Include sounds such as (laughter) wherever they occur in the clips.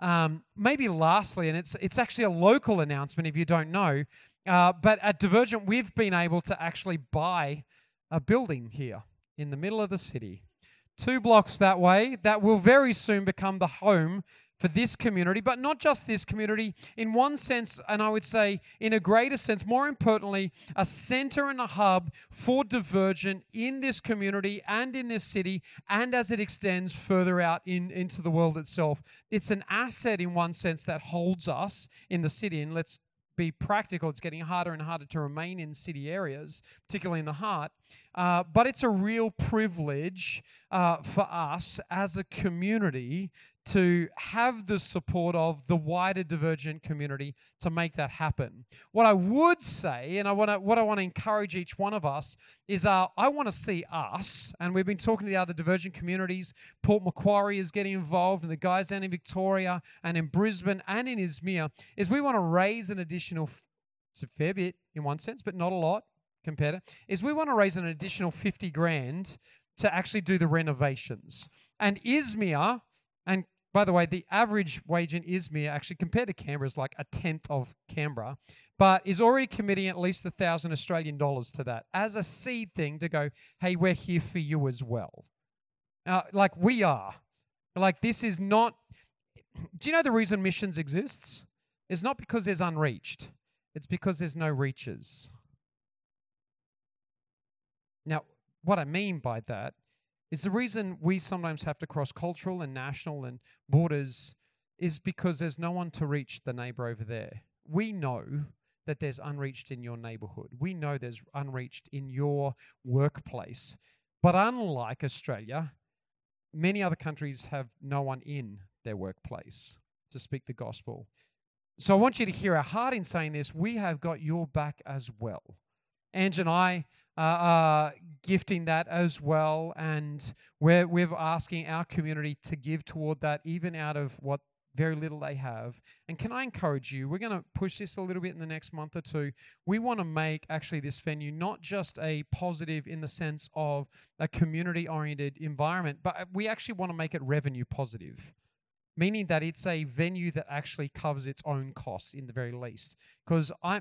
Um, maybe lastly, and it's it's actually a local announcement if you don't know, uh, but at Divergent we've been able to actually buy a building here in the middle of the city, two blocks that way. That will very soon become the home for this community, but not just this community, in one sense, and I would say in a greater sense, more importantly, a center and a hub for Divergent in this community and in this city, and as it extends further out in, into the world itself. It's an asset in one sense that holds us in the city, and let's be practical. It's getting harder and harder to remain in city areas, particularly in the heart. Uh, but it's a real privilege uh, for us as a community to have the support of the wider divergent community to make that happen. What I would say, and I want to, what I want to encourage each one of us is, uh, I want to see us, and we've been talking to the other divergent communities. Port Macquarie is getting involved, and the guys down in Victoria and in Brisbane and in Izmir. Is we want to raise an additional, it's a fair bit in one sense, but not a lot compared to, is we want to raise an additional fifty grand to actually do the renovations. And Izmir and by the way, the average wage in Izmir, actually compared to Canberra, is like a tenth of Canberra, but is already committing at least a thousand Australian dollars to that as a seed thing to go, hey, we're here for you as well. Uh, like we are. Like this is not. Do you know the reason missions exists? It's not because there's unreached. It's because there's no reaches. Now, what I mean by that is the reason we sometimes have to cross cultural and national and borders is because there's no one to reach the neighbor over there. We know that there's unreached in your neighborhood. We know there's unreached in your workplace. But unlike Australia, many other countries have no one in their workplace to speak the gospel. So I want you to hear our heart in saying this. We have got your back as well. Ange and I uh, uh, gifting that as well. And we're, we're asking our community to give toward that, even out of what very little they have. And can I encourage you? We're going to push this a little bit in the next month or two. We want to make actually this venue not just a positive in the sense of a community oriented environment, but we actually want to make it revenue positive. Meaning that it's a venue that actually covers its own costs in the very least. Because I,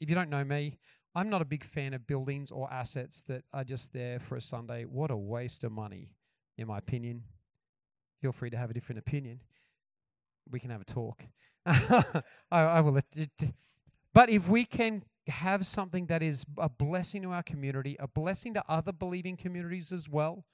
if you don't know me, I'm not a big fan of buildings or assets that are just there for a Sunday. What a waste of money, in my opinion. Feel free to have a different opinion. We can have a talk. (laughs) I, I will. But if we can have something that is a blessing to our community, a blessing to other believing communities as well,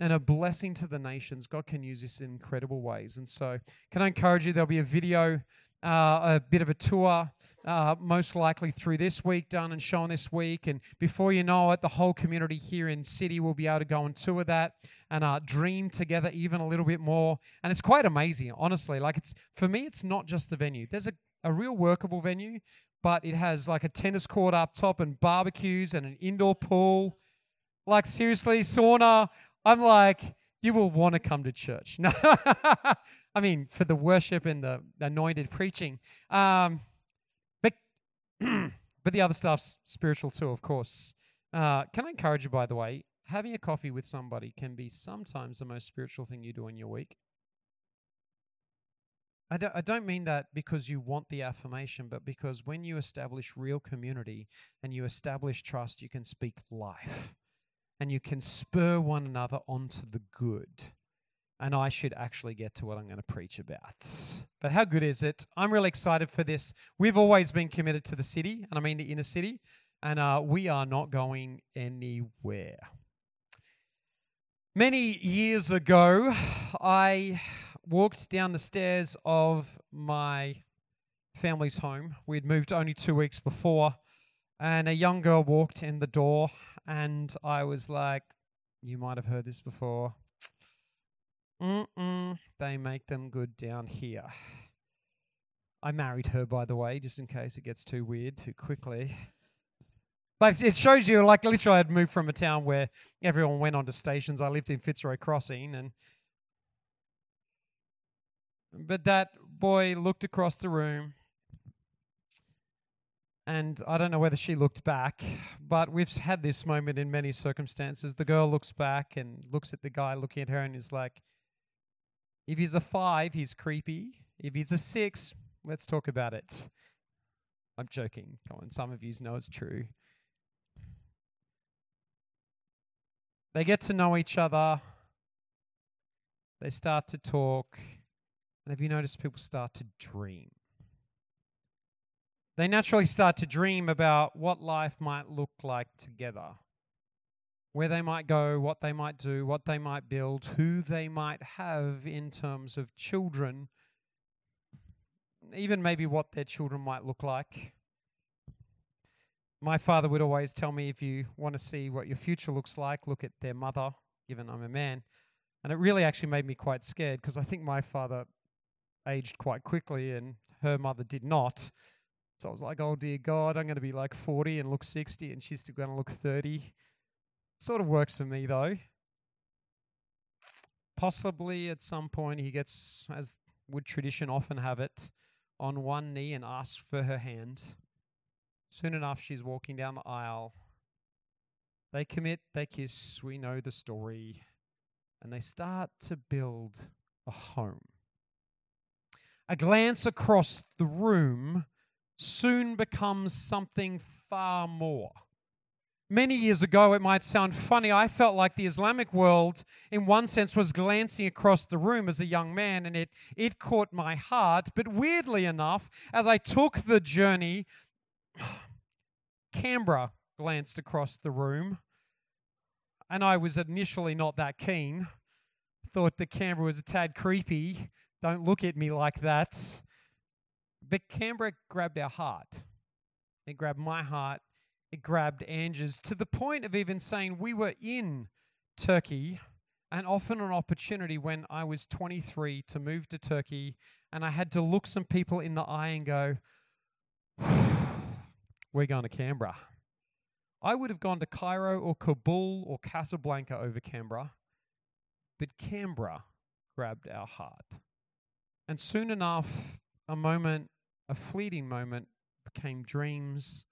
and a blessing to the nations, God can use this in incredible ways. And so, can I encourage you? There'll be a video uh, a bit of a tour, uh, most likely through this week, done and shown this week. And before you know it, the whole community here in City will be able to go and tour that and uh, dream together even a little bit more. And it's quite amazing, honestly. Like it's for me, it's not just the venue. There's a, a real workable venue, but it has like a tennis court up top and barbecues and an indoor pool. Like seriously, sauna. I'm like, you will want to come to church. (laughs) No. I mean, for the worship and the anointed preaching. Um, but, (clears throat) but the other stuff's spiritual too, of course. Uh, can I encourage you, by the way, having a coffee with somebody can be sometimes the most spiritual thing you do in your week. I don't, I don't mean that because you want the affirmation, but because when you establish real community and you establish trust, you can speak life and you can spur one another onto the good and I should actually get to what I'm going to preach about. But how good is it? I'm really excited for this. We've always been committed to the city, and I mean the inner city, and uh, we are not going anywhere. Many years ago, I walked down the stairs of my family's home. We'd moved only two weeks before, and a young girl walked in the door, and I was like, You might have heard this before. Mm-mm, they make them good down here. I married her, by the way, just in case it gets too weird too quickly. But it shows you, like, literally, I had moved from a town where everyone went onto stations. I lived in Fitzroy Crossing, and but that boy looked across the room, and I don't know whether she looked back, but we've had this moment in many circumstances. The girl looks back and looks at the guy looking at her, and is like, if he's a five, he's creepy. If he's a six, let's talk about it. I'm joking. Come on, some of you know it's true. They get to know each other. They start to talk. And have you noticed people start to dream? They naturally start to dream about what life might look like together, where they might go, what they might do, what they might build, who they might have in terms of children, even maybe what their children might look like. My father would always tell me if you want to see what your future looks like, look at their mother, given I'm a man. And it really actually made me quite scared because I think my father aged quite quickly and her mother did not. So I was like, oh dear God, I'm going to be like 40 and look 60 and she's still going to look 30. Sort of works for me though. Possibly at some point he gets, as would tradition often have it, on one knee and asks for her hand. Soon enough, she's walking down the aisle. They commit, they kiss, we know the story, and they start to build a home. A glance across the room soon becomes something far more. Many years ago, it might sound funny, I felt like the Islamic world, in one sense, was glancing across the room as a young man, and it, it caught my heart. But weirdly enough, as I took the journey, (sighs) Canberra glanced across the room, and I was initially not that keen. Thought the Canberra was a tad creepy. Don't look at me like that. But Canberra grabbed our heart. It grabbed my heart. It grabbed Angie's to the point of even saying we were in Turkey and often an opportunity when I was 23 to move to Turkey and I had to look some people in the eye and go, (sighs) we're going to Canberra. I would have gone to Cairo or Kabul or Casablanca over Canberra, but Canberra grabbed our heart. And soon enough, a moment, a fleeting moment, became dreams,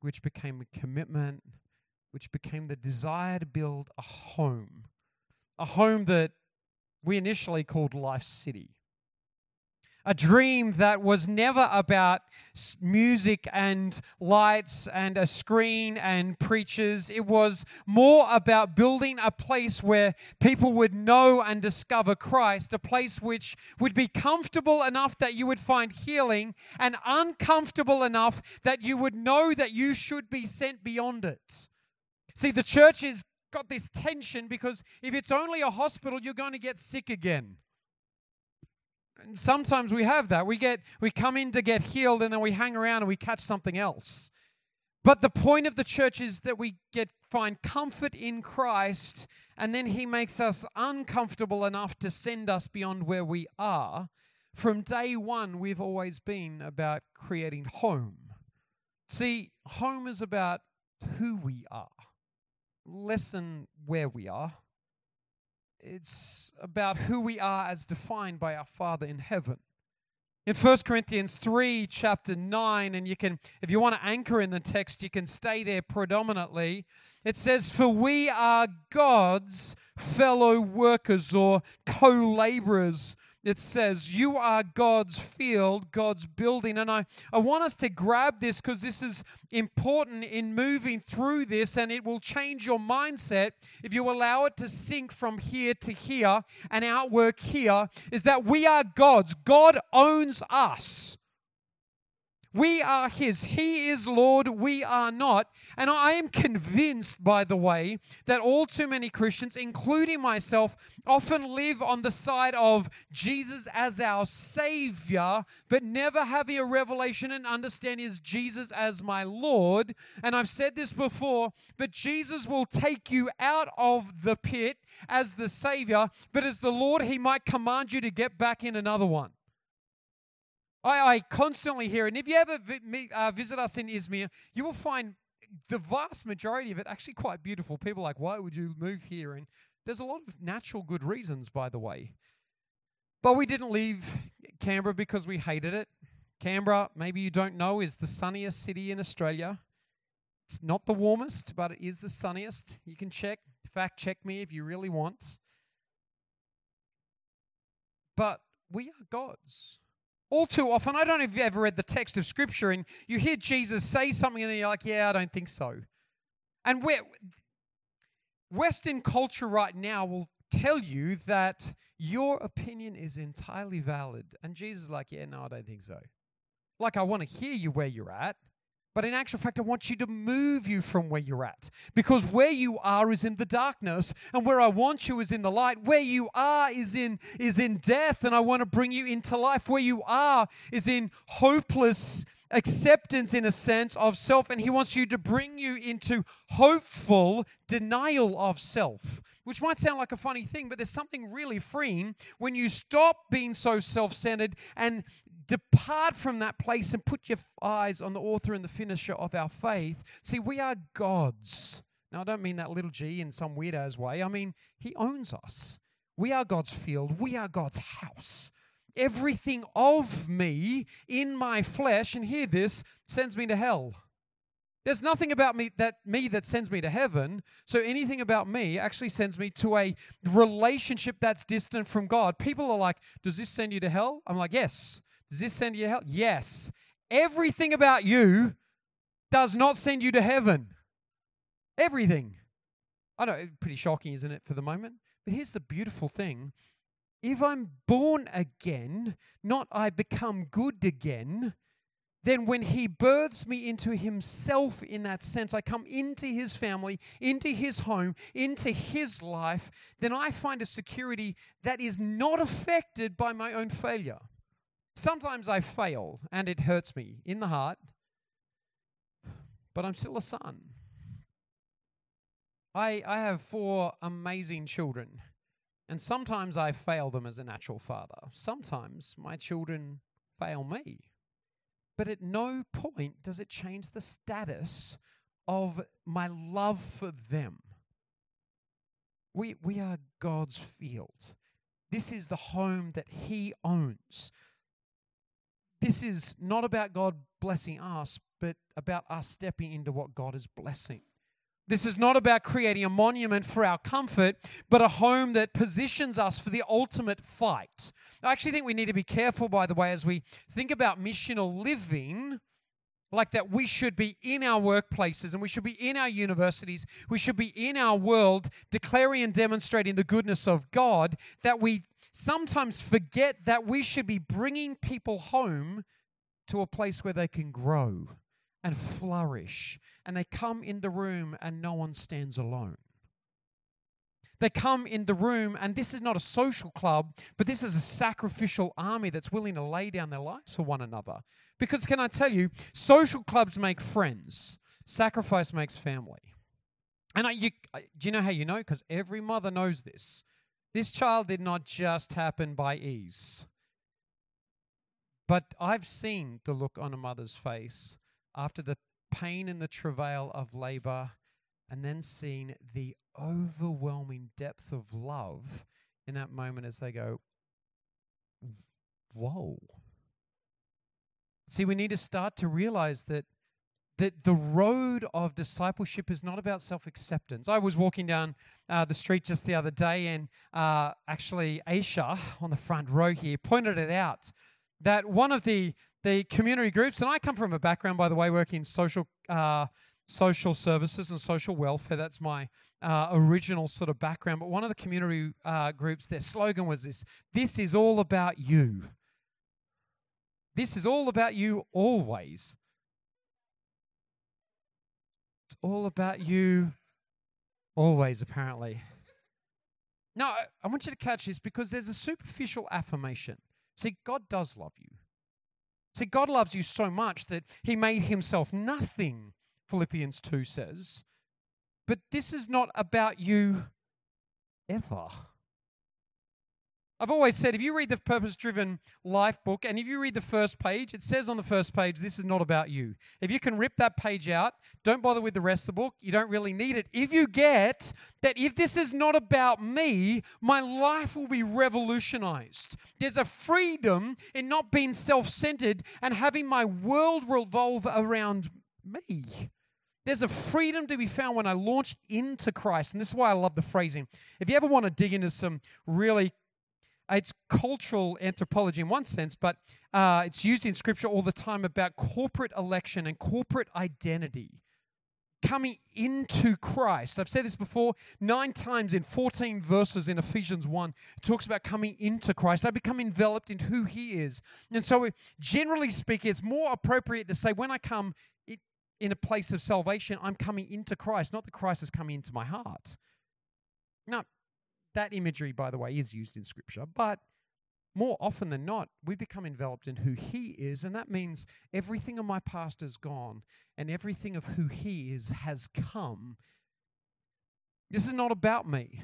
which became a commitment, which became the desire to build a home. A home that we initially called Life City a dream that was never about music and lights and a screen and preachers. It was more about building a place where people would know and discover Christ, a place which would be comfortable enough that you would find healing and uncomfortable enough that you would know that you should be sent beyond it. See, the church has got this tension because if it's only a hospital, you're going to get sick again sometimes we have that. We get we come in to get healed and then we hang around and we catch something else. But the point of the church is that we get find comfort in Christ and then he makes us uncomfortable enough to send us beyond where we are. From day 1 we've always been about creating home. See, home is about who we are, less than where we are it's about who we are as defined by our Father in heaven. In 1 Corinthians 3, chapter 9, and you can, if you want to anchor in the text, you can stay there predominantly. It says, For we are God's fellow workers or co laborers it says, You are God's field, God's building. And I, I want us to grab this because this is important in moving through this and it will change your mindset if you allow it to sink from here to here and outwork here. Is that we are God's, God owns us. We are His. He is Lord. We are not. And I am convinced, by the way, that all too many Christians, including myself, often live on the side of Jesus as our Savior, but never having a revelation and understanding is Jesus as my Lord. And I've said this before, but Jesus will take you out of the pit as the Savior, but as the Lord, He might command you to get back in another one. I, I constantly hear, and if you ever uh, visit us in Izmir, you will find the vast majority of it actually quite beautiful. People like, why would you move here? And there's a lot of natural good reasons, by the way. But we didn't leave Canberra because we hated it. Canberra, maybe you don't know, is the sunniest city in Australia. It's not the warmest, but it is the sunniest. You can check, fact check me if you really want. But we are God's. All too often, I don't know if you've ever read the text of Scripture and you hear Jesus say something and you're like, yeah, I don't think so. And Western culture right now will tell you that your opinion is entirely valid. And Jesus is like, yeah, no, I don't think so. Like, I want to hear you where you're at. But in actual fact, I want you to move you from where you're at. Because where you are is in the darkness, and where I want you is in the light. Where you are is in, is in death, and I want to bring you into life. Where you are is in hopeless acceptance, in a sense, of self, and He wants you to bring you into hopeful denial of self. Which might sound like a funny thing, but there's something really freeing when you stop being so self centered and depart from that place and put your eyes on the author and the finisher of our faith. See, we are God's. Now, I don't mean that little g in some weird ass way. I mean, He owns us. We are God's field. We are God's house. Everything of me in my flesh, and hear this, sends me to hell. There's nothing about me that me that sends me to heaven. So anything about me actually sends me to a relationship that's distant from God. People are like, "Does this send you to hell?" I'm like, "Yes." Does this send you to hell? Yes. Everything about you does not send you to heaven. Everything. I know, pretty shocking, isn't it, for the moment? But here's the beautiful thing if I'm born again, not I become good again, then when he births me into himself in that sense, I come into his family, into his home, into his life, then I find a security that is not affected by my own failure. Sometimes I fail and it hurts me in the heart, but I'm still a son. I, I have four amazing children, and sometimes I fail them as a natural father. Sometimes my children fail me. But at no point does it change the status of my love for them. We, we are God's field. This is the home that He owns. This is not about God blessing us, but about us stepping into what God is blessing. This is not about creating a monument for our comfort, but a home that positions us for the ultimate fight. I actually think we need to be careful, by the way, as we think about missional living, like that we should be in our workplaces and we should be in our universities, we should be in our world, declaring and demonstrating the goodness of God, that we sometimes forget that we should be bringing people home to a place where they can grow and flourish. And they come in the room and no one stands alone. They come in the room, and this is not a social club, but this is a sacrificial army that's willing to lay down their lives for one another. Because, can I tell you, social clubs make friends, sacrifice makes family. And I, you, do you know how you know? Because every mother knows this. This child did not just happen by ease. But I've seen the look on a mother's face after the pain and the travail of labor, and then seen the overwhelming depth of love in that moment as they go, Whoa. See, we need to start to realize that that the road of discipleship is not about self acceptance. I was walking down uh, the street just the other day, and uh, actually, Aisha on the front row here pointed it out that one of the, the community groups, and I come from a background, by the way, working in social, uh, social services and social welfare. That's my uh, original sort of background. But one of the community uh, groups, their slogan was this This is all about you. This is all about you always. It's all about you always, apparently. Now, I want you to catch this because there's a superficial affirmation. See, God does love you. See, God loves you so much that He made Himself nothing, Philippians 2 says. But this is not about you ever. I've always said if you read the purpose driven life book and if you read the first page, it says on the first page, this is not about you. If you can rip that page out, don't bother with the rest of the book. You don't really need it. If you get that if this is not about me, my life will be revolutionized. There's a freedom in not being self centered and having my world revolve around me. There's a freedom to be found when I launch into Christ. And this is why I love the phrasing. If you ever want to dig into some really it's cultural anthropology in one sense, but uh, it's used in scripture all the time about corporate election and corporate identity coming into Christ. I've said this before nine times in 14 verses in Ephesians 1. It talks about coming into Christ. I become enveloped in who He is. And so, generally speaking, it's more appropriate to say when I come in a place of salvation, I'm coming into Christ, not that Christ is coming into my heart. Now, that imagery, by the way, is used in Scripture, but more often than not, we become enveloped in who He is, and that means everything of my past is gone, and everything of who He is has come. This is not about me.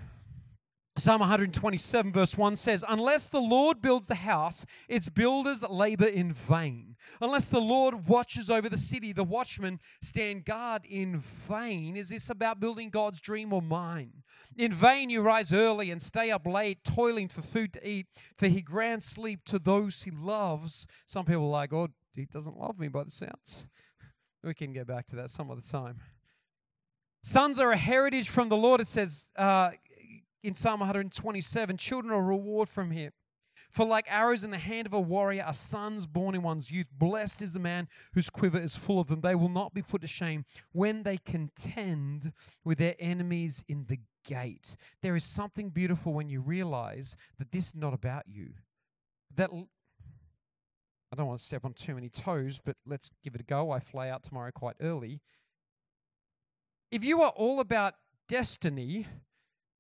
Psalm 127, verse 1 says, Unless the Lord builds the house, its builders labor in vain. Unless the Lord watches over the city, the watchmen stand guard in vain. Is this about building God's dream or mine? In vain you rise early and stay up late, toiling for food to eat, for he grants sleep to those he loves. Some people are like, Oh, he doesn't love me by the sounds. We can get back to that some other time. Sons are a heritage from the Lord, it says. Uh, in Psalm 127 children are a reward from him. For like arrows in the hand of a warrior are sons born in one's youth. Blessed is the man whose quiver is full of them. They will not be put to shame when they contend with their enemies in the gate. There is something beautiful when you realize that this is not about you. That I don't want to step on too many toes, but let's give it a go. I fly out tomorrow quite early. If you are all about destiny,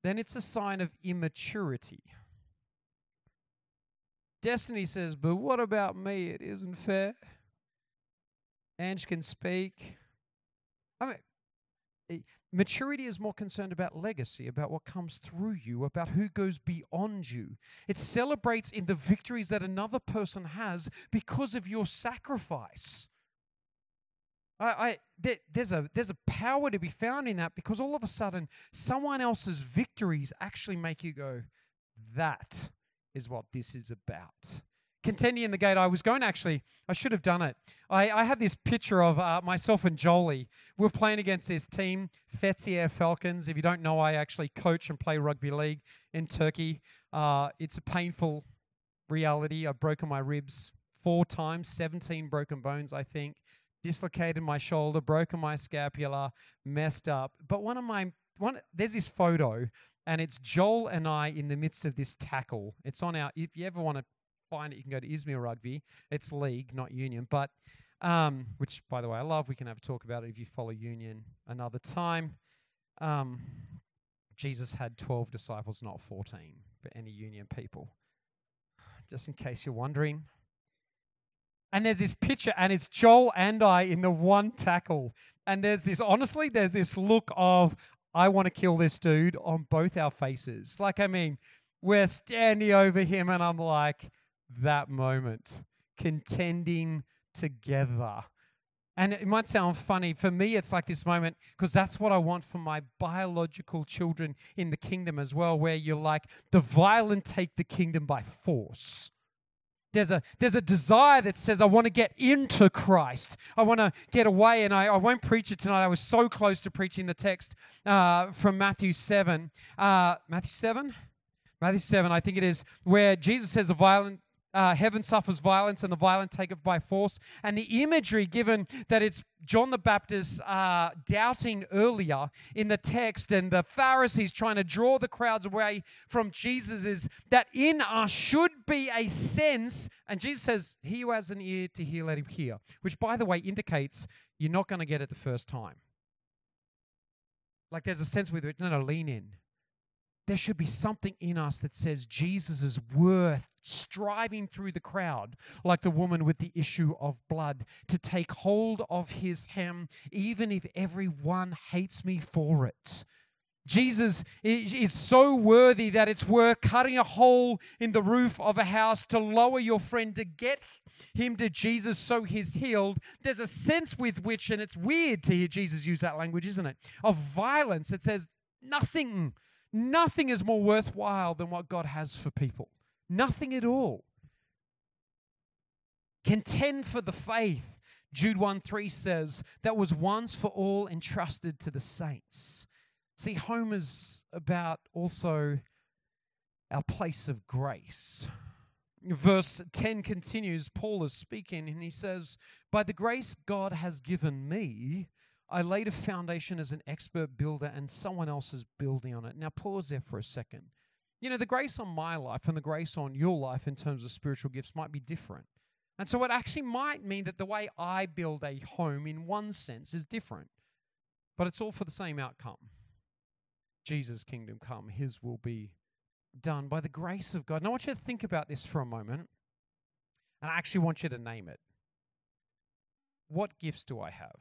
then it's a sign of immaturity. Destiny says, But what about me? It isn't fair. Ange can speak. I mean, maturity is more concerned about legacy, about what comes through you, about who goes beyond you. It celebrates in the victories that another person has because of your sacrifice. I, I there, there's a there's a power to be found in that because all of a sudden someone else's victories actually make you go, that is what this is about. Contending in the gate, I was going to actually, I should have done it. I, I have this picture of uh, myself and Jolie. We are playing against this team, Fethiye Falcons. If you don't know, I actually coach and play rugby league in Turkey. Uh, it's a painful reality. I've broken my ribs four times, 17 broken bones, I think dislocated my shoulder, broken my scapula, messed up. But one of my one there's this photo and it's Joel and I in the midst of this tackle. It's on our if you ever want to find it, you can go to Izmir Rugby. It's league, not union, but um, which by the way I love. We can have a talk about it if you follow union another time. Um, Jesus had 12 disciples, not 14, but any union people. Just in case you're wondering, and there's this picture, and it's Joel and I in the one tackle. And there's this, honestly, there's this look of, I want to kill this dude on both our faces. Like, I mean, we're standing over him, and I'm like, that moment, contending together. And it might sound funny. For me, it's like this moment because that's what I want for my biological children in the kingdom as well, where you're like, the violent take the kingdom by force. There's a, there's a desire that says, I want to get into Christ. I want to get away. And I, I won't preach it tonight. I was so close to preaching the text uh, from Matthew 7. Uh, Matthew 7? Matthew 7, I think it is, where Jesus says, A violent uh, heaven suffers violence and the violent take it by force. And the imagery given that it's John the Baptist uh, doubting earlier in the text and the Pharisees trying to draw the crowds away from Jesus is that in us should be a sense, and Jesus says, He who has an ear to hear, let him hear, which by the way indicates you're not going to get it the first time. Like there's a sense with it, no, no, lean in there should be something in us that says Jesus is worth striving through the crowd, like the woman with the issue of blood, to take hold of his hem, even if everyone hates me for it. Jesus is so worthy that it's worth cutting a hole in the roof of a house to lower your friend to get him to Jesus so he's healed. There's a sense with which, and it's weird to hear Jesus use that language, isn't it? Of violence. that says, nothing Nothing is more worthwhile than what God has for people. Nothing at all. Contend for the faith, Jude 1 3 says, that was once for all entrusted to the saints. See, home is about also our place of grace. Verse 10 continues, Paul is speaking, and he says, By the grace God has given me, I laid a foundation as an expert builder, and someone else is building on it. Now, pause there for a second. You know, the grace on my life and the grace on your life in terms of spiritual gifts might be different. And so it actually might mean that the way I build a home, in one sense, is different. But it's all for the same outcome Jesus' kingdom come, his will be done by the grace of God. And I want you to think about this for a moment. And I actually want you to name it. What gifts do I have?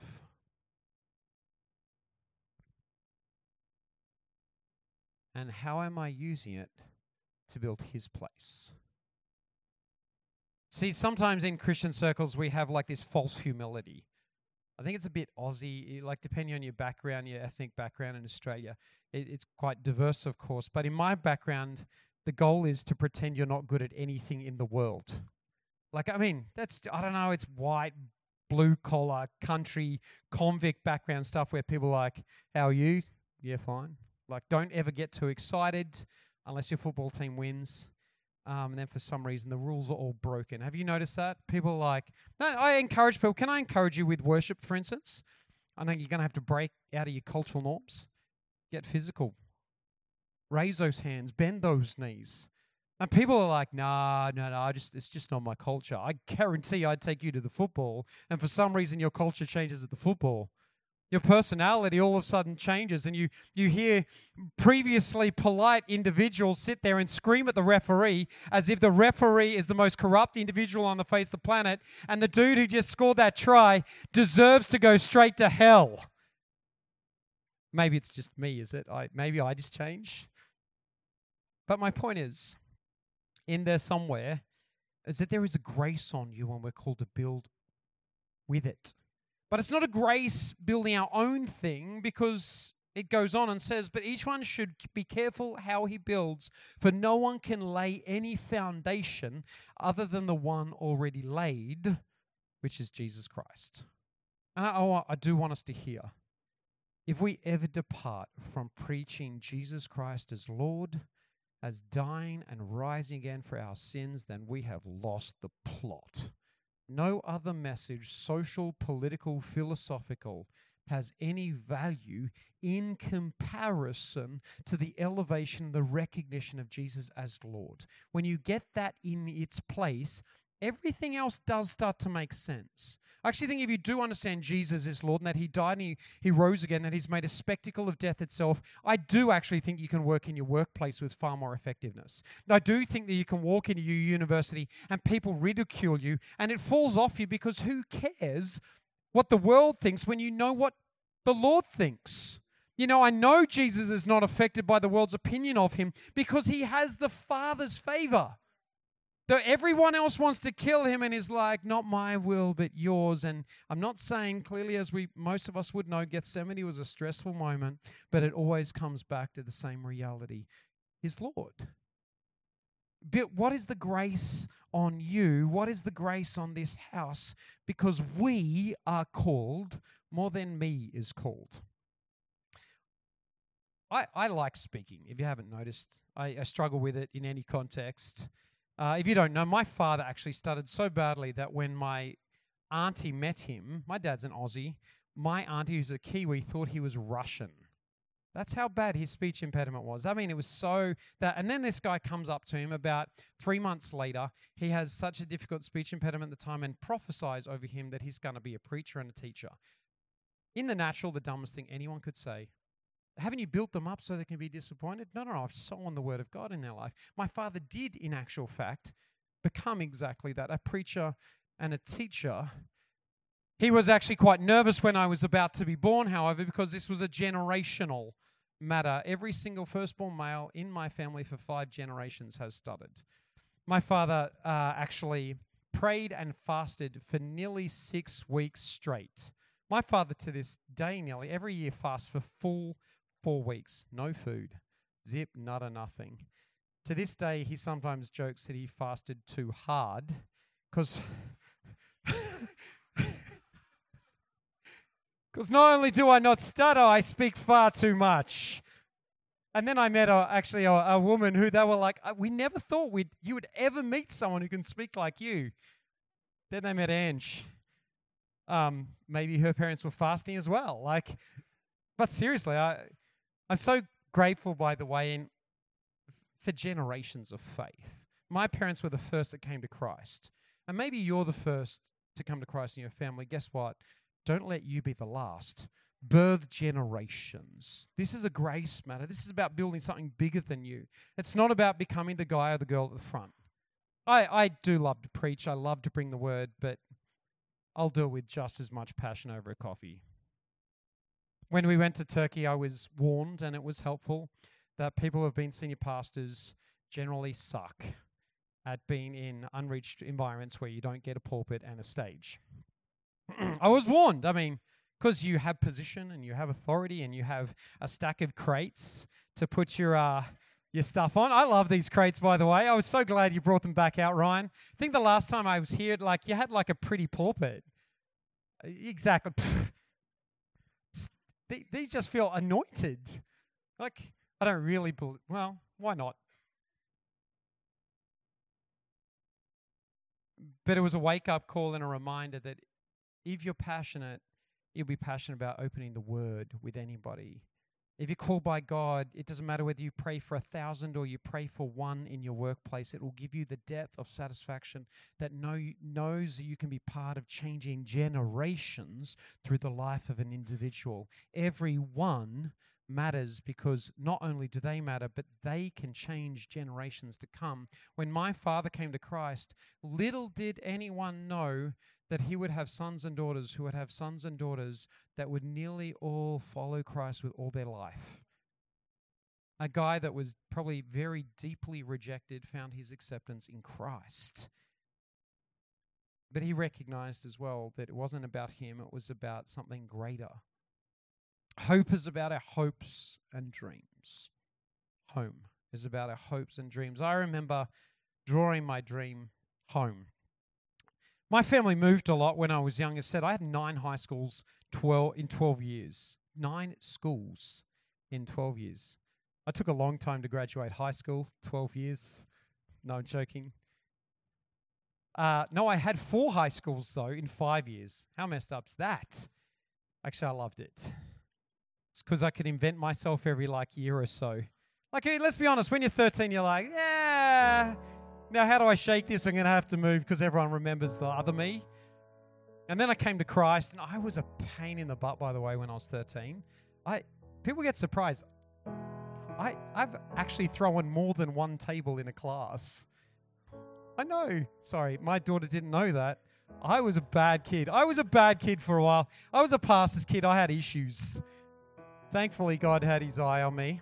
And how am I using it to build His place? See, sometimes in Christian circles, we have like this false humility. I think it's a bit Aussie, eh, like depending on your background, your ethnic background in Australia. It, it's quite diverse, of course. But in my background, the goal is to pretend you're not good at anything in the world. Like, I mean, that's, I don't know, it's white, blue collar, country, convict background stuff where people are like, How are you? Yeah, fine. Like, don't ever get too excited unless your football team wins. Um, and then for some reason, the rules are all broken. Have you noticed that? People are like, no, I encourage people. Can I encourage you with worship, for instance? I know you're going to have to break out of your cultural norms, get physical, raise those hands, bend those knees. And people are like, nah, no, no, I just it's just not my culture. I guarantee I'd take you to the football, and for some reason your culture changes at the football. Your personality all of a sudden changes, and you you hear previously polite individuals sit there and scream at the referee as if the referee is the most corrupt individual on the face of the planet, and the dude who just scored that try deserves to go straight to hell. Maybe it's just me, is it? I maybe I just change. But my point is, in there somewhere, is that there is a grace on you when we're called to build with it. But it's not a grace building our own thing because it goes on and says, But each one should be careful how he builds, for no one can lay any foundation other than the one already laid, which is Jesus Christ. And I, oh, I do want us to hear if we ever depart from preaching Jesus Christ as Lord, as dying and rising again for our sins, then we have lost the plot. No other message, social, political, philosophical, has any value in comparison to the elevation, the recognition of Jesus as Lord. When you get that in its place, everything else does start to make sense. I actually think if you do understand Jesus is Lord and that He died and He, he rose again, that He's made a spectacle of death itself, I do actually think you can work in your workplace with far more effectiveness. I do think that you can walk into your university and people ridicule you and it falls off you because who cares what the world thinks when you know what the Lord thinks? You know, I know Jesus is not affected by the world's opinion of him because he has the Father's favor. Though everyone else wants to kill him and is like, not my will, but yours. And I'm not saying clearly, as we most of us would know, Gethsemane was a stressful moment, but it always comes back to the same reality. His Lord. But what is the grace on you? What is the grace on this house? Because we are called more than me is called. I, I like speaking, if you haven't noticed. I, I struggle with it in any context. Uh, if you don't know, my father actually stuttered so badly that when my auntie met him, my dad's an Aussie, my auntie, who's a Kiwi, thought he was Russian. That's how bad his speech impediment was. I mean, it was so that. And then this guy comes up to him about three months later. He has such a difficult speech impediment at the time and prophesies over him that he's going to be a preacher and a teacher. In the natural, the dumbest thing anyone could say haven't you built them up so they can be disappointed? No, no, no. I've sown the word of God in their life. My father did, in actual fact, become exactly that a preacher and a teacher. He was actually quite nervous when I was about to be born, however, because this was a generational matter. Every single firstborn male in my family for five generations has stuttered. My father uh, actually prayed and fasted for nearly six weeks straight. My father, to this day, nearly every year fasts for full four weeks, no food, zip, nada, nothing. To this day, he sometimes jokes that he fasted too hard because. Because (laughs) not only do I not stutter, I speak far too much. And then I met a, actually a, a woman who they were like, "Uh, we never thought we'd, you would ever meet someone who can speak like you. Then they met Ange. Um, maybe her parents were fasting as well. Like, but seriously, I, I'm so grateful, by the way, in, for generations of faith. My parents were the first that came to Christ. And maybe you're the first to come to Christ in your family. Guess what? Don't let you be the last birth generations. This is a grace matter. This is about building something bigger than you. It's not about becoming the guy or the girl at the front. I, I do love to preach, I love to bring the word, but I'll do it with just as much passion over a coffee. When we went to Turkey, I was warned, and it was helpful, that people who have been senior pastors generally suck at being in unreached environments where you don't get a pulpit and a stage. (clears throat) I was warned. I mean, because you have position and you have authority and you have a stack of crates to put your uh, your stuff on. I love these crates, by the way. I was so glad you brought them back out, Ryan. I think the last time I was here, like you had like a pretty pulpit. Exactly. (laughs) Th- These just feel anointed. Like I don't really believe. Well, why not? But it was a wake up call and a reminder that if you're passionate, you'll be passionate about opening the word with anybody. If you're called by God, it doesn't matter whether you pray for a thousand or you pray for one in your workplace. It will give you the depth of satisfaction that know, knows that you can be part of changing generations through the life of an individual. Every one matters because not only do they matter, but they can change generations to come. When my father came to Christ, little did anyone know that he would have sons and daughters who would have sons and daughters that would nearly all follow Christ with all their life. A guy that was probably very deeply rejected found his acceptance in Christ. But he recognized as well that it wasn't about him, it was about something greater. Hope is about our hopes and dreams. Home is about our hopes and dreams. I remember drawing my dream home. My family moved a lot when I was young. As said, I had nine high schools 12, in 12 years. Nine schools in 12 years. I took a long time to graduate high school, 12 years. No, I'm joking. Uh, no, I had four high schools, though, in five years. How messed up's that? Actually, I loved it. It's because I could invent myself every like year or so. Like, let's be honest, when you're 13, you're like, yeah, now how do I shake this? I'm going to have to move because everyone remembers the other me. And then I came to Christ, and I was a pain in the butt, by the way, when I was 13. I people get surprised. I I've actually thrown more than one table in a class. I know. Sorry, my daughter didn't know that. I was a bad kid. I was a bad kid for a while. I was a pastor's kid. I had issues. Thankfully, God had his eye on me.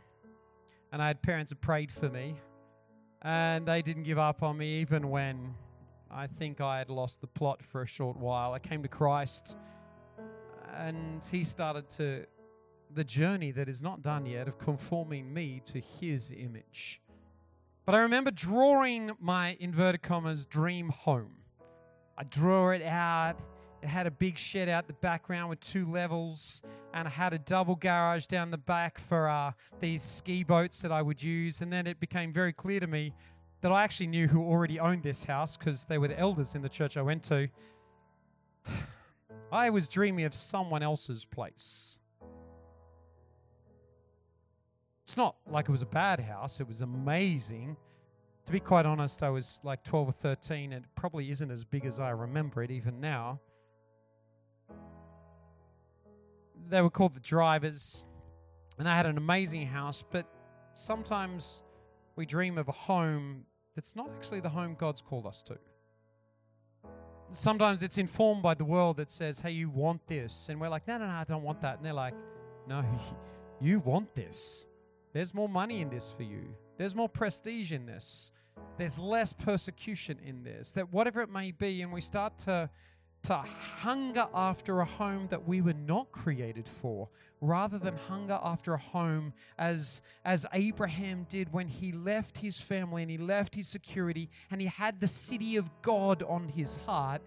And I had parents who prayed for me. And they didn't give up on me even when I think I had lost the plot for a short while. I came to Christ and he started to the journey that is not done yet of conforming me to his image. But I remember drawing my inverted commas dream home. I draw it out. It had a big shed out the background with two levels, and I had a double garage down the back for uh, these ski boats that I would use. And then it became very clear to me that I actually knew who already owned this house because they were the elders in the church I went to. (sighs) I was dreaming of someone else's place. It's not like it was a bad house, it was amazing. To be quite honest, I was like 12 or 13, and it probably isn't as big as I remember it even now. They were called the drivers, and they had an amazing house, but sometimes we dream of a home that's not actually the home God's called us to. Sometimes it's informed by the world that says, hey, you want this. And we're like, no, no, no, I don't want that. And they're like, no, (laughs) you want this. There's more money in this for you. There's more prestige in this. There's less persecution in this. That whatever it may be, and we start to to hunger after a home that we were not created for, rather than hunger after a home as as Abraham did when he left his family and he left his security and he had the city of God on his heart,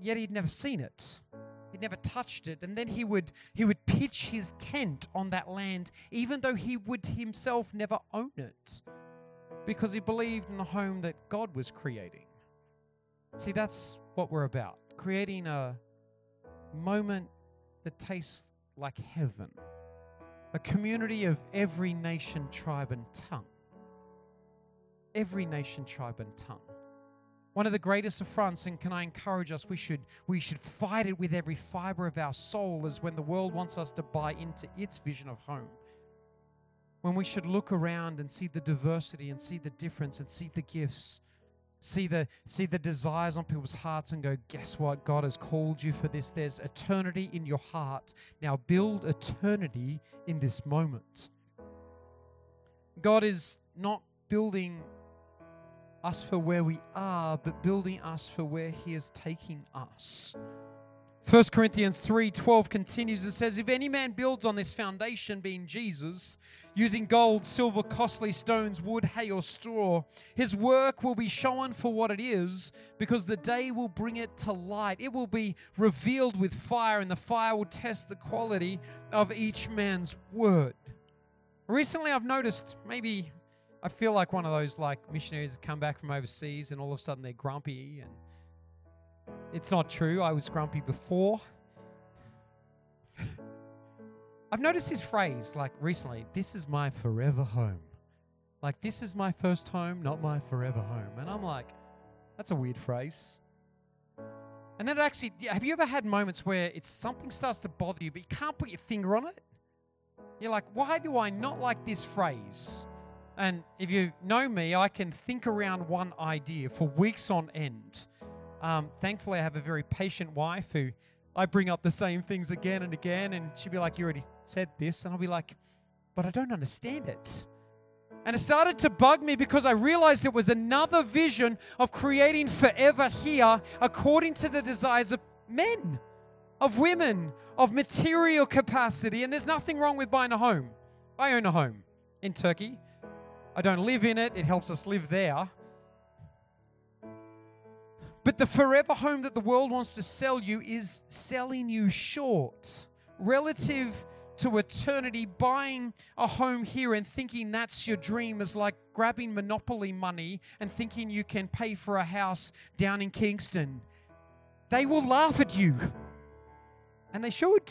yet he'd never seen it. He'd never touched it, and then he would he would pitch his tent on that land, even though he would himself never own it, because he believed in a home that God was creating. See, that's what we're about creating a moment that tastes like heaven, a community of every nation, tribe, and tongue. Every nation, tribe, and tongue. One of the greatest affronts, and can I encourage us, we should, we should fight it with every fiber of our soul, is when the world wants us to buy into its vision of home. When we should look around and see the diversity and see the difference and see the gifts see the see the desires on people's hearts and go guess what? God has called you for this. There's eternity in your heart. Now build eternity in this moment. God is not building us for where we are but building us for where he is taking us 1 Corinthians 3:12 continues and says if any man builds on this foundation being Jesus using gold, silver, costly stones, wood, hay or straw his work will be shown for what it is because the day will bring it to light. It will be revealed with fire and the fire will test the quality of each man's word. Recently I've noticed maybe I feel like one of those like missionaries that come back from overseas and all of a sudden they're grumpy and it's not true. I was grumpy before. (laughs) I've noticed this phrase like recently this is my forever home. Like, this is my first home, not my forever home. And I'm like, that's a weird phrase. And then it actually, have you ever had moments where it's something starts to bother you, but you can't put your finger on it? You're like, why do I not like this phrase? And if you know me, I can think around one idea for weeks on end. Um, thankfully, I have a very patient wife who I bring up the same things again and again, and she'd be like, You already said this. And I'll be like, But I don't understand it. And it started to bug me because I realized it was another vision of creating forever here according to the desires of men, of women, of material capacity. And there's nothing wrong with buying a home. I own a home in Turkey. I don't live in it, it helps us live there. But the forever home that the world wants to sell you is selling you short relative to eternity. Buying a home here and thinking that's your dream is like grabbing monopoly money and thinking you can pay for a house down in Kingston. They will laugh at you, and they should.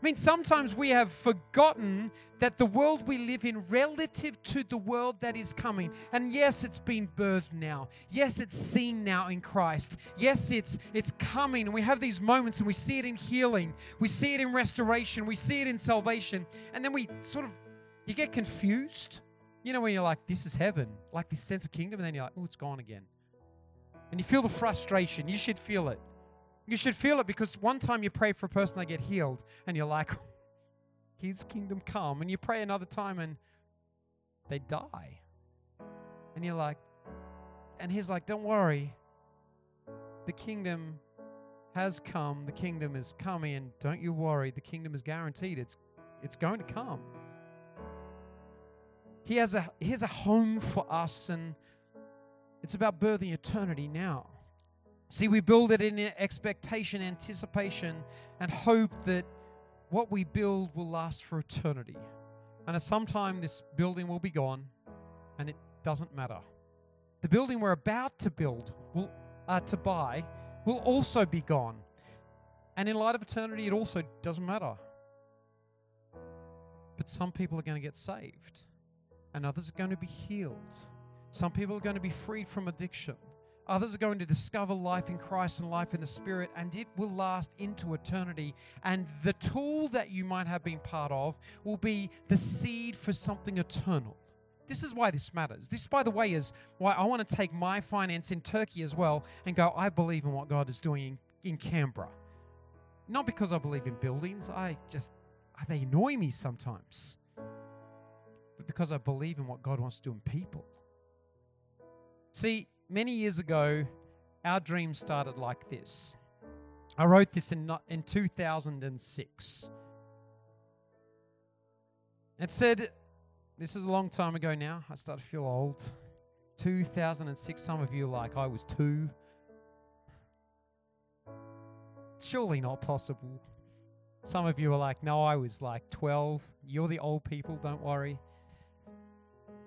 I mean, sometimes we have forgotten that the world we live in, relative to the world that is coming, and yes, it's been birthed now. Yes, it's seen now in Christ. Yes, it's it's coming, and we have these moments, and we see it in healing, we see it in restoration, we see it in salvation, and then we sort of you get confused. You know when you're like, "This is heaven," like this sense of kingdom, and then you're like, "Oh, it's gone again," and you feel the frustration. You should feel it. You should feel it because one time you pray for a person, they get healed, and you're like, (laughs) His kingdom come. And you pray another time, and they die. And you're like, and He's like, Don't worry. The kingdom has come. The kingdom is coming. And don't you worry. The kingdom is guaranteed. It's, it's going to come. He has a, he has a home for us, and it's about birthing eternity now. See, we build it in expectation, anticipation, and hope that what we build will last for eternity. And at some time, this building will be gone, and it doesn't matter. The building we're about to build, will, uh, to buy, will also be gone. And in light of eternity, it also doesn't matter. But some people are going to get saved, and others are going to be healed. Some people are going to be freed from addiction. Others are going to discover life in Christ and life in the Spirit, and it will last into eternity. And the tool that you might have been part of will be the seed for something eternal. This is why this matters. This, by the way, is why I want to take my finance in Turkey as well and go, I believe in what God is doing in, in Canberra. Not because I believe in buildings, I just, they annoy me sometimes, but because I believe in what God wants to do in people. See, many years ago, our dream started like this. I wrote this in, in 2006. It said, this is a long time ago now. I start to feel old. 2006, some of you like, I was two. surely not possible. Some of you are like, no, I was like 12. You're the old people, don't worry.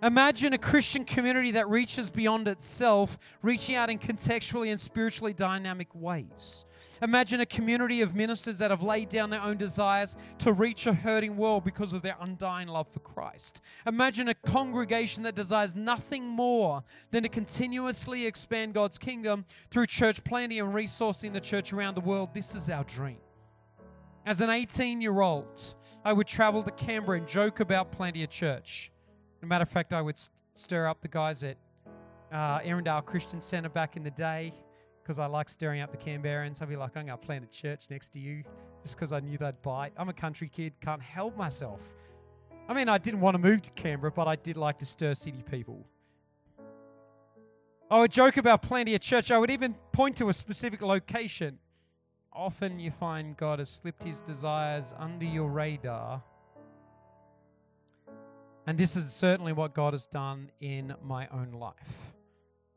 Imagine a Christian community that reaches beyond itself, reaching out in contextually and spiritually dynamic ways. Imagine a community of ministers that have laid down their own desires to reach a hurting world because of their undying love for Christ. Imagine a congregation that desires nothing more than to continuously expand God's kingdom through church planting and resourcing the church around the world. This is our dream. As an 18 year old, I would travel to Canberra and joke about planting a church. A matter of fact, I would stir up the guys at uh, Erindale Christian Centre back in the day because I like stirring up the Canberrans. I'd be like, I'm going to plant a church next to you just because I knew they'd bite. I'm a country kid, can't help myself. I mean, I didn't want to move to Canberra, but I did like to stir city people. I would joke about planting a church. I would even point to a specific location. Often you find God has slipped his desires under your radar and this is certainly what God has done in my own life.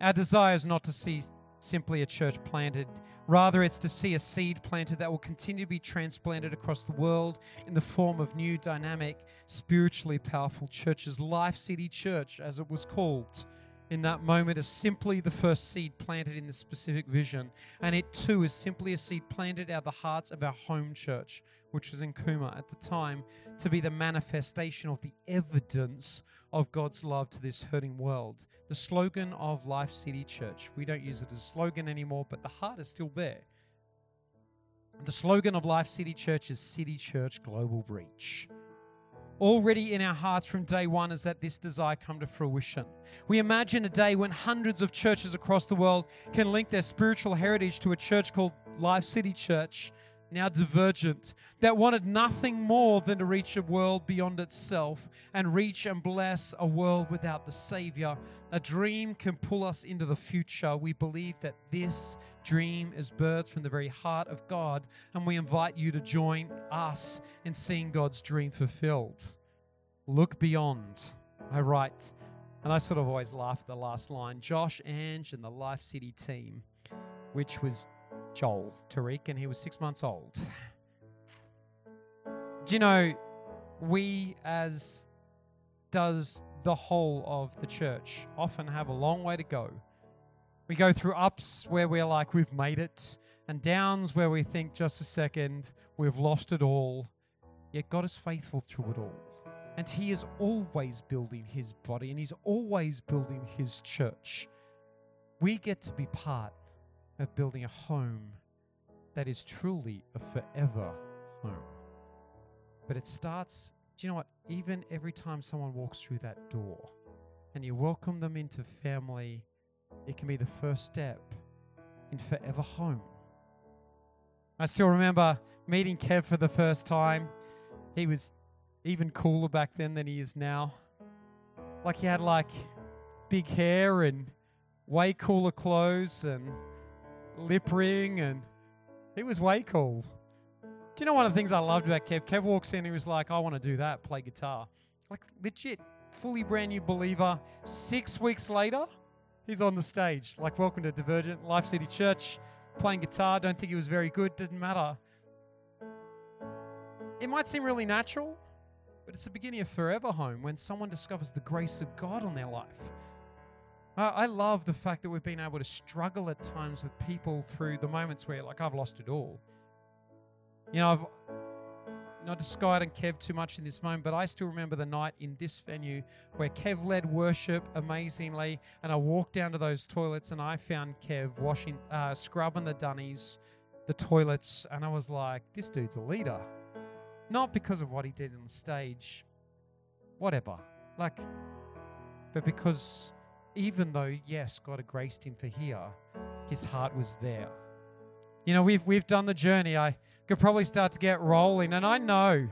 Our desire is not to see simply a church planted, rather, it's to see a seed planted that will continue to be transplanted across the world in the form of new, dynamic, spiritually powerful churches. Life City Church, as it was called in that moment, is simply the first seed planted in the specific vision. And it too is simply a seed planted out of the hearts of our home church, which was in Cooma at the time, to be the manifestation of the evidence of God's love to this hurting world. The slogan of Life City Church. We don't use it as a slogan anymore, but the heart is still there. The slogan of Life City Church is City Church Global Reach. Already in our hearts from day one is that this desire come to fruition. We imagine a day when hundreds of churches across the world can link their spiritual heritage to a church called Life City Church now divergent, that wanted nothing more than to reach a world beyond itself and reach and bless a world without the Savior. A dream can pull us into the future. We believe that this dream is birthed from the very heart of God, and we invite you to join us in seeing God's dream fulfilled. Look beyond. I write, and I sort of always laugh at the last line Josh, Ange, and the Life City team, which was Joel Tariq, and he was six months old. Do you know, we, as does the whole of the church, often have a long way to go. We go through ups where we're like, we've made it, and downs where we think, just a second, we've lost it all. Yet God is faithful through it all. And He is always building His body, and He's always building His church. We get to be part of building a home that is truly a forever home. But it starts, do you know what? Even every time someone walks through that door and you welcome them into family, it can be the first step in forever home. I still remember meeting Kev for the first time. He was even cooler back then than he is now. Like he had like big hair and way cooler clothes and lip ring, and he was way cool. Do you know one of the things I loved about Kev? Kev walks in, he was like, I want to do that, play guitar. Like, legit, fully brand new believer. Six weeks later, he's on the stage. Like, welcome to Divergent, Life City Church, playing guitar. Don't think he was very good, didn't matter. It might seem really natural, but it's the beginning of forever home when someone discovers the grace of God on their life. I love the fact that we've been able to struggle at times with people through the moments where, like, I've lost it all. You know, I've not to Scott and Kev too much in this moment, but I still remember the night in this venue where Kev led worship amazingly, and I walked down to those toilets and I found Kev washing, uh, scrubbing the dunnies, the toilets, and I was like, this dude's a leader. Not because of what he did on stage, whatever, like, but because even though, yes, God had graced him for here, his heart was there. You know, we've, we've done the journey. I could probably start to get rolling. And I know,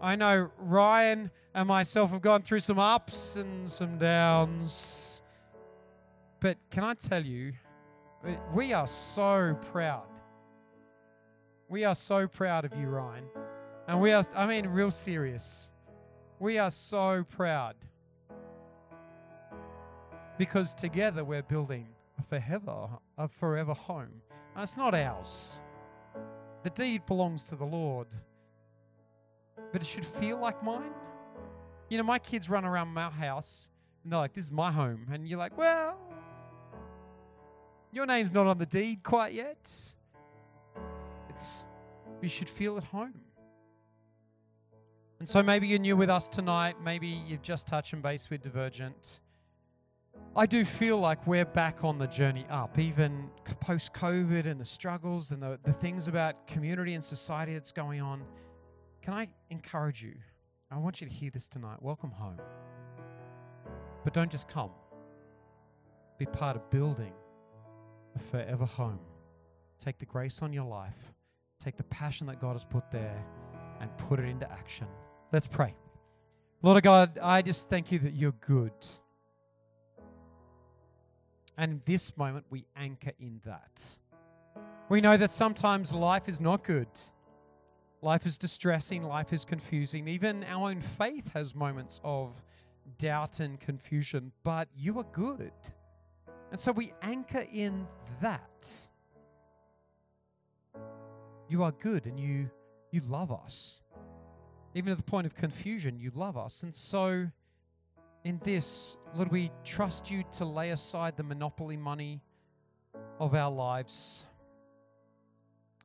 I know Ryan and myself have gone through some ups and some downs. But can I tell you, we are so proud. We are so proud of you, Ryan. And we are, I mean, real serious. We are so proud because together we're building a forever, a forever home. And it's not ours. The deed belongs to the Lord, but it should feel like mine. You know, my kids run around my house and they're like, This is my home. And you're like, Well, your name's not on the deed quite yet. It's, you should feel at home. And so maybe you're new with us tonight. Maybe you've just touched and base with Divergent. I do feel like we're back on the journey up, even post COVID and the struggles and the, the things about community and society that's going on. Can I encourage you? I want you to hear this tonight. Welcome home. But don't just come, be part of building a forever home. Take the grace on your life, take the passion that God has put there, and put it into action. Let's pray. Lord of God, I just thank you that you're good. And in this moment, we anchor in that. We know that sometimes life is not good. Life is distressing, life is confusing. Even our own faith has moments of doubt and confusion, but you are good. And so we anchor in that. You are good and you you love us. Even at the point of confusion, you love us. And so in this, Lord, we trust you to lay aside the monopoly money of our lives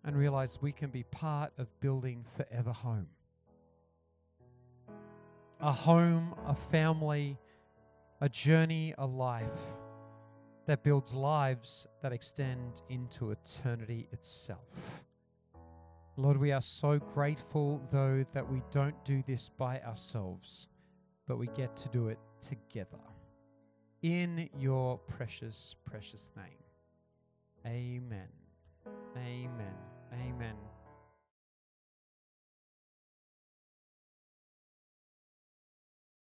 and realize we can be part of building forever home. A home, a family, a journey, a life that builds lives that extend into eternity itself. Lord, we are so grateful, though, that we don't do this by ourselves, but we get to do it together. In your precious, precious name. Amen. Amen. Amen.